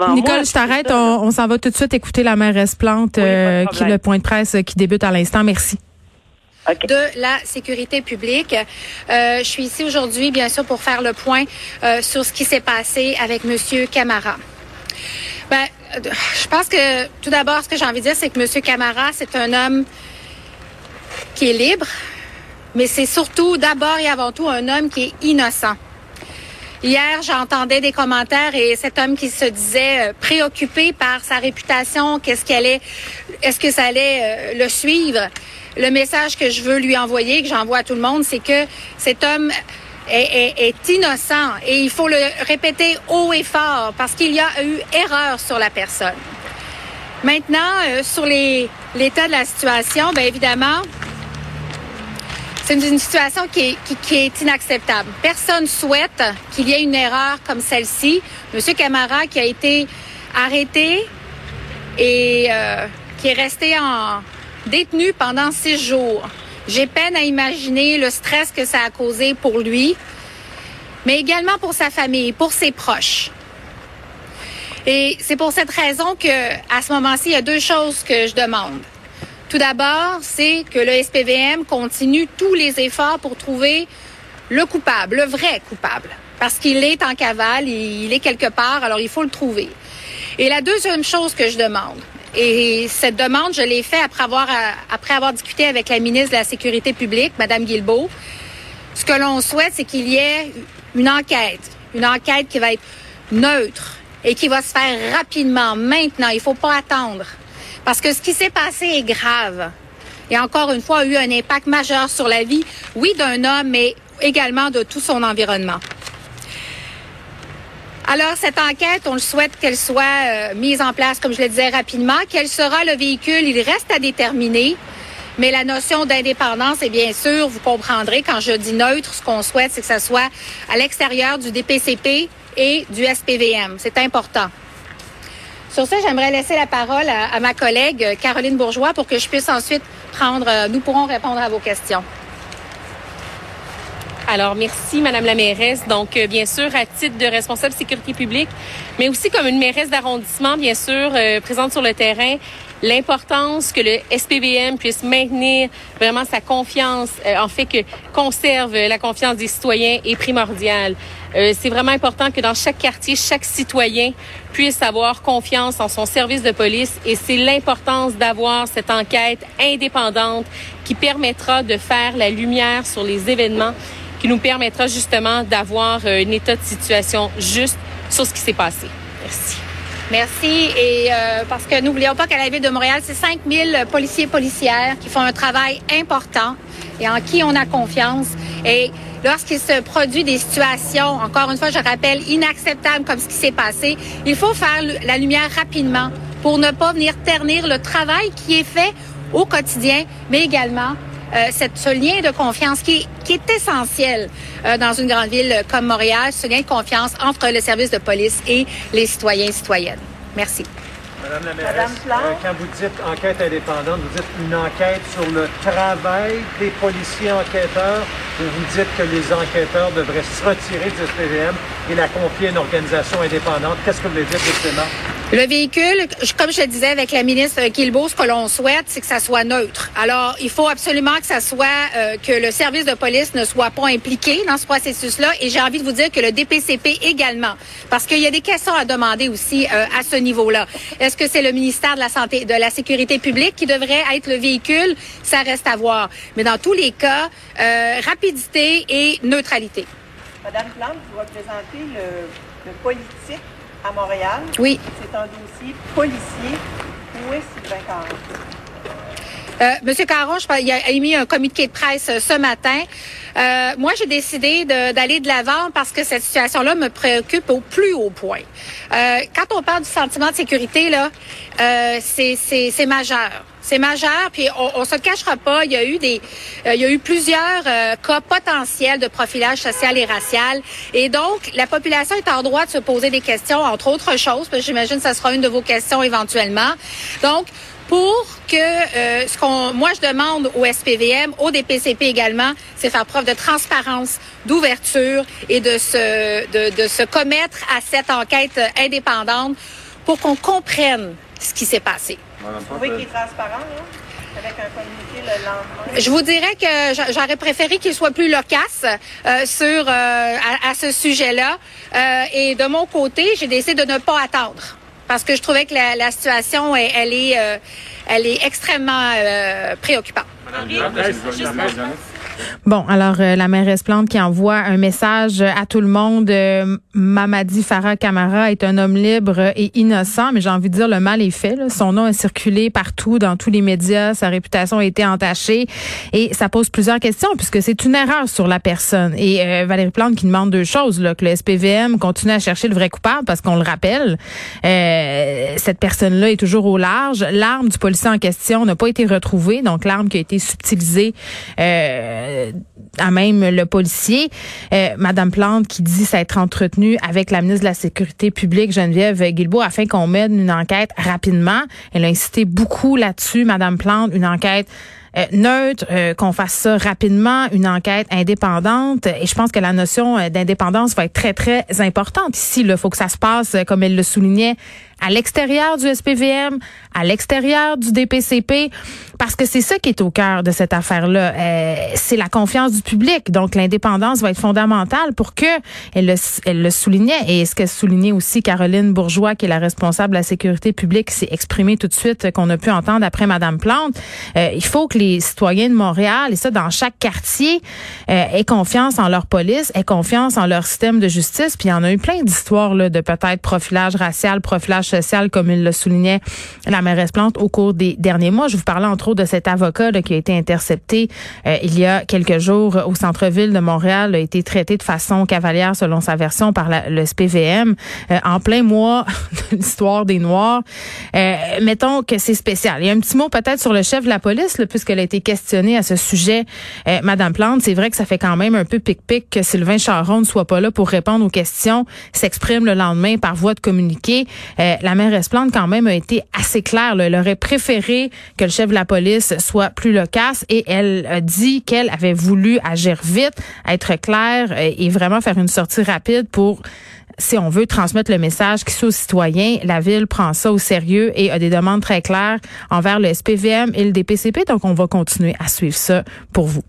devant Nicole, moi. je t'arrête. On, on s'en va tout de suite écouter la mairesse Plante, Oui, euh, qui est le point de presse qui débute à l'instant. Merci. De la sécurité publique. Euh, je suis ici aujourd'hui, bien sûr, pour faire le point euh, sur ce qui s'est passé avec Monsieur Camara. Ben, je pense que tout d'abord, ce que j'ai envie de dire, c'est que Monsieur Camara, c'est un homme qui est libre, mais c'est surtout, d'abord et avant tout, un homme qui est innocent. Hier, j'entendais des commentaires et cet homme qui se disait euh, préoccupé par sa réputation, qu'est-ce qu'elle est, est-ce que ça allait euh, le suivre. Le message que je veux lui envoyer, que j'envoie à tout le monde, c'est que cet homme est, est- est innocent et il faut le répéter haut et fort parce qu'il y a eu erreur sur la personne. Maintenant, euh, sur l'état de la situation, bien évidemment, c'est une, situation qui est, qui- qui est inacceptable. Personne souhaite qu'il y ait une erreur comme celle-ci. Monsieur Camara qui a été arrêté et euh, qui est resté en détenu pendant six jours. J'ai peine à imaginer le stress que ça a causé pour lui, mais également pour sa famille, pour ses proches. Et c'est pour cette raison que, à ce moment-ci, il y a deux choses que je demande. Tout d'abord, c'est que le SPVM continue tous les efforts pour trouver le coupable, le vrai coupable, parce qu'il est en cavale, il est quelque part, alors il faut le trouver. Et la deuxième chose que je demande, et cette demande, je l'ai faite après avoir, euh, discuté avec la ministre de la Sécurité publique, Madame Guilbeault, ce que l'on souhaite, c'est qu'il y ait une enquête, une enquête qui va être neutre et qui va se faire rapidement, maintenant. Il faut pas attendre. Parce que ce qui s'est passé est grave. Et encore une fois, a eu un impact majeur sur la vie, oui, d'un homme, mais également de tout son environnement. Alors, cette enquête, on le souhaite qu'elle soit euh, mise en place, comme je le disais rapidement. Quel sera le véhicule? Il reste à déterminer. Mais la notion d'indépendance, et bien sûr, vous comprendrez, quand je dis neutre, ce qu'on souhaite, c'est que ça soit à l'extérieur du DPCP et du SPVM. C'est important. Sur ça, j'aimerais laisser la parole à, à ma collègue euh, Caroline Bourgeois pour que je puisse ensuite prendre, euh, nous pourrons répondre à vos questions. Alors, merci, Madame la mairesse. Donc, euh, bien sûr, à titre de responsable sécurité publique, mais aussi comme une mairesse d'arrondissement, bien sûr, euh, présente sur le terrain, l'importance que le SPVM puisse maintenir vraiment sa confiance, euh, en fait, que conserve la confiance des citoyens est primordiale. Euh, c'est vraiment important que dans chaque quartier, chaque citoyen puisse avoir confiance en son service de police et c'est l'importance d'avoir cette enquête indépendante qui permettra de faire la lumière sur les événements qui nous permettra justement d'avoir euh, un état de situation juste sur ce qui s'est passé. Merci. Merci. Et euh, parce que n'oublions pas qu'à la Ville de Montréal, c'est 5000 policiers et policières qui font un travail important et en qui on a confiance. Et lorsqu'il se produit des situations, encore une fois, je rappelle, inacceptables comme ce qui s'est passé, il faut faire la lumière rapidement pour ne pas venir ternir le travail qui est fait au quotidien, mais également euh, cette, ce lien de confiance qui, qui est essentiel euh, dans une grande ville comme Montréal, ce lien de confiance entre le service de police et les citoyens et citoyennes. Merci. Madame la mairesse, euh, quand vous dites enquête indépendante, vous dites une enquête sur le travail des policiers enquêteurs ou vous dites que les enquêteurs devraient se retirer du SPVM et la confier à une organisation indépendante. Qu'est-ce que vous voulez dire précisément? Le véhicule, comme je le disais avec la ministre Guilbeault, ce que l'on souhaite, c'est que ça soit neutre. Alors, il faut absolument que ça soit, euh, que le service de police ne soit pas impliqué dans ce processus-là. Et j'ai envie de vous dire que le DPCP également, parce qu'il y a des questions à demander aussi euh, à ce niveau-là. Est-ce que c'est le ministère de la Santé, de la Sécurité publique qui devrait être le véhicule? Ça reste à voir. Mais dans tous les cas, euh, rapidité et neutralité. Madame Plante, vous représentez le politique à Montréal. Oui. C'est un dossier policier. Où est Sylvain Caron? Euh, Monsieur Caron, je il a émis un communiqué de presse euh, ce matin. Euh, moi, j'ai décidé d'aller de l'avant parce que cette situation-là me préoccupe au plus haut point. Euh, quand on parle du sentiment de sécurité, là, euh, c'est- majeur. C'est majeur, puis on, on se le cachera pas. Il y a eu des, euh, il y a eu plusieurs euh, cas potentiels de profilage social et racial, et donc la population est en droit de se poser des questions, entre autres choses, parce j'imagine que ça sera une de vos questions éventuellement. Donc, pour que euh, ce qu'on moi je demande au SPVM, au DPCP également, c'est faire preuve de transparence, d'ouverture et de se de, de se commettre à cette enquête indépendante pour qu'on comprenne ce qui s'est passé. Vous trouvez qu'il est transparent, là? Avec un communiqué le lendemain? Je vous dirais que j'a- j'aurais préféré qu'il soit plus loquace euh, sur euh, à, à ce sujet-là. Euh, et de mon côté, j'ai décidé de ne pas attendre parce que je trouvais que la, situation, elle, elle est, euh, elle est extrêmement euh, préoccupante. Bon, alors euh, la mairesse Plante qui envoie un message à tout le monde. euh, Mamadi Farah Camara est un homme libre et innocent, mais j'ai envie de dire le mal est fait. là. Son nom est circulé partout dans tous les médias, sa réputation a été entachée et ça pose plusieurs questions puisque c'est une erreur sur la personne. Et euh, Valérie Plante qui demande deux choses, là, que le SPVM continue à chercher le vrai coupable parce qu'on le rappelle, euh, cette personne-là est toujours au large. L'arme du policier en question n'a pas été retrouvée, donc l'arme qui a été subtilisée euh, à même le policier. Euh, Madame Plante qui dit s'être entretenue avec la ministre de la Sécurité publique, Geneviève Guilbeault, afin qu'on mène une enquête rapidement. Elle a incité beaucoup là-dessus, Madame Plante, une enquête euh, neutre, euh, qu'on fasse ça rapidement, une enquête indépendante. Et je pense que la notion euh, d'indépendance va être très, très importante ici. Il faut que ça se passe, euh, comme elle le soulignait, à l'extérieur du SPVM, à l'extérieur du DPCP, parce que c'est ça qui est au cœur de cette affaire-là. Euh, c'est la confiance du public. Donc, l'indépendance va être fondamentale pour que, elle le, elle le soulignait, et ce que soulignait aussi Caroline Bourgeois, qui est la responsable de la sécurité publique, s'est exprimée tout de suite, euh, qu'on a pu entendre après Madame Plante. Euh, il faut que les citoyens de Montréal, et ça dans chaque quartier, euh, aient confiance en leur police, aient confiance en leur système de justice. Puis il y en a eu plein d'histoires là, de peut-être profilage racial, profilage social, comme il le soulignait la mairesse Plante au cours des derniers mois. Je vous parlais entre autres de cet avocat là, qui a été intercepté euh, il y a quelques jours au centre-ville de Montréal, a été traité de façon cavalière selon sa version par le SPVM euh, en plein mois de l'histoire des Noirs. Euh, mettons que c'est spécial. Il y a un petit mot peut-être sur le chef de la police, là, puisqu'elle a été questionnée à ce sujet, euh, Madame Plante. C'est vrai que ça fait quand même un peu pic-pic que Sylvain Charon ne soit pas là pour répondre aux questions, s'exprime le lendemain par voie de communiqué. Euh, la mairesse Plante quand même a été assez claire. Elle aurait préféré que le chef de la police soit plus loquace et elle a dit qu'elle avait voulu agir vite, être claire euh, et vraiment faire une sortie rapide pour si on veut transmettre le message qui soit aux citoyens, la ville prend ça au sérieux et a des demandes très claires envers le SPVM et le DPCP. Donc, on va continuer à suivre ça pour vous.